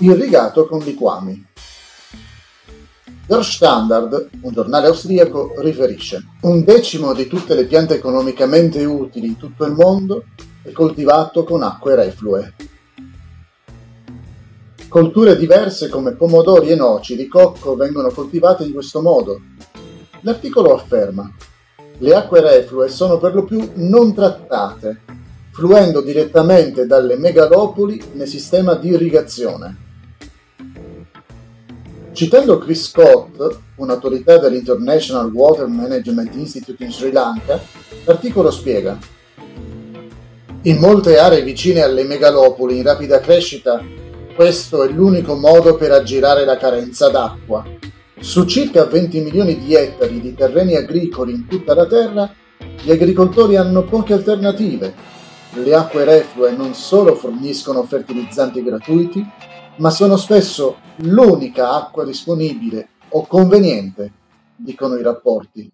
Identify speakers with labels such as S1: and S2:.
S1: irrigato con liquami. Der Standard, un giornale austriaco, riferisce un decimo di tutte le piante economicamente utili in tutto il mondo è coltivato con acque reflue. Colture diverse come pomodori e noci di cocco vengono coltivate in questo modo. L'articolo afferma le acque reflue sono per lo più non trattate, fluendo direttamente dalle megalopoli nel sistema di irrigazione. Citando Chris Scott, un'autorità dell'International Water Management Institute in Sri Lanka, l'articolo spiega In molte aree vicine alle megalopoli in rapida crescita, questo è l'unico modo per aggirare la carenza d'acqua. Su circa 20 milioni di ettari di terreni agricoli in tutta la Terra, gli agricoltori hanno poche alternative. Le acque reflue non solo forniscono fertilizzanti gratuiti, ma sono spesso l'unica acqua disponibile o conveniente, dicono i rapporti.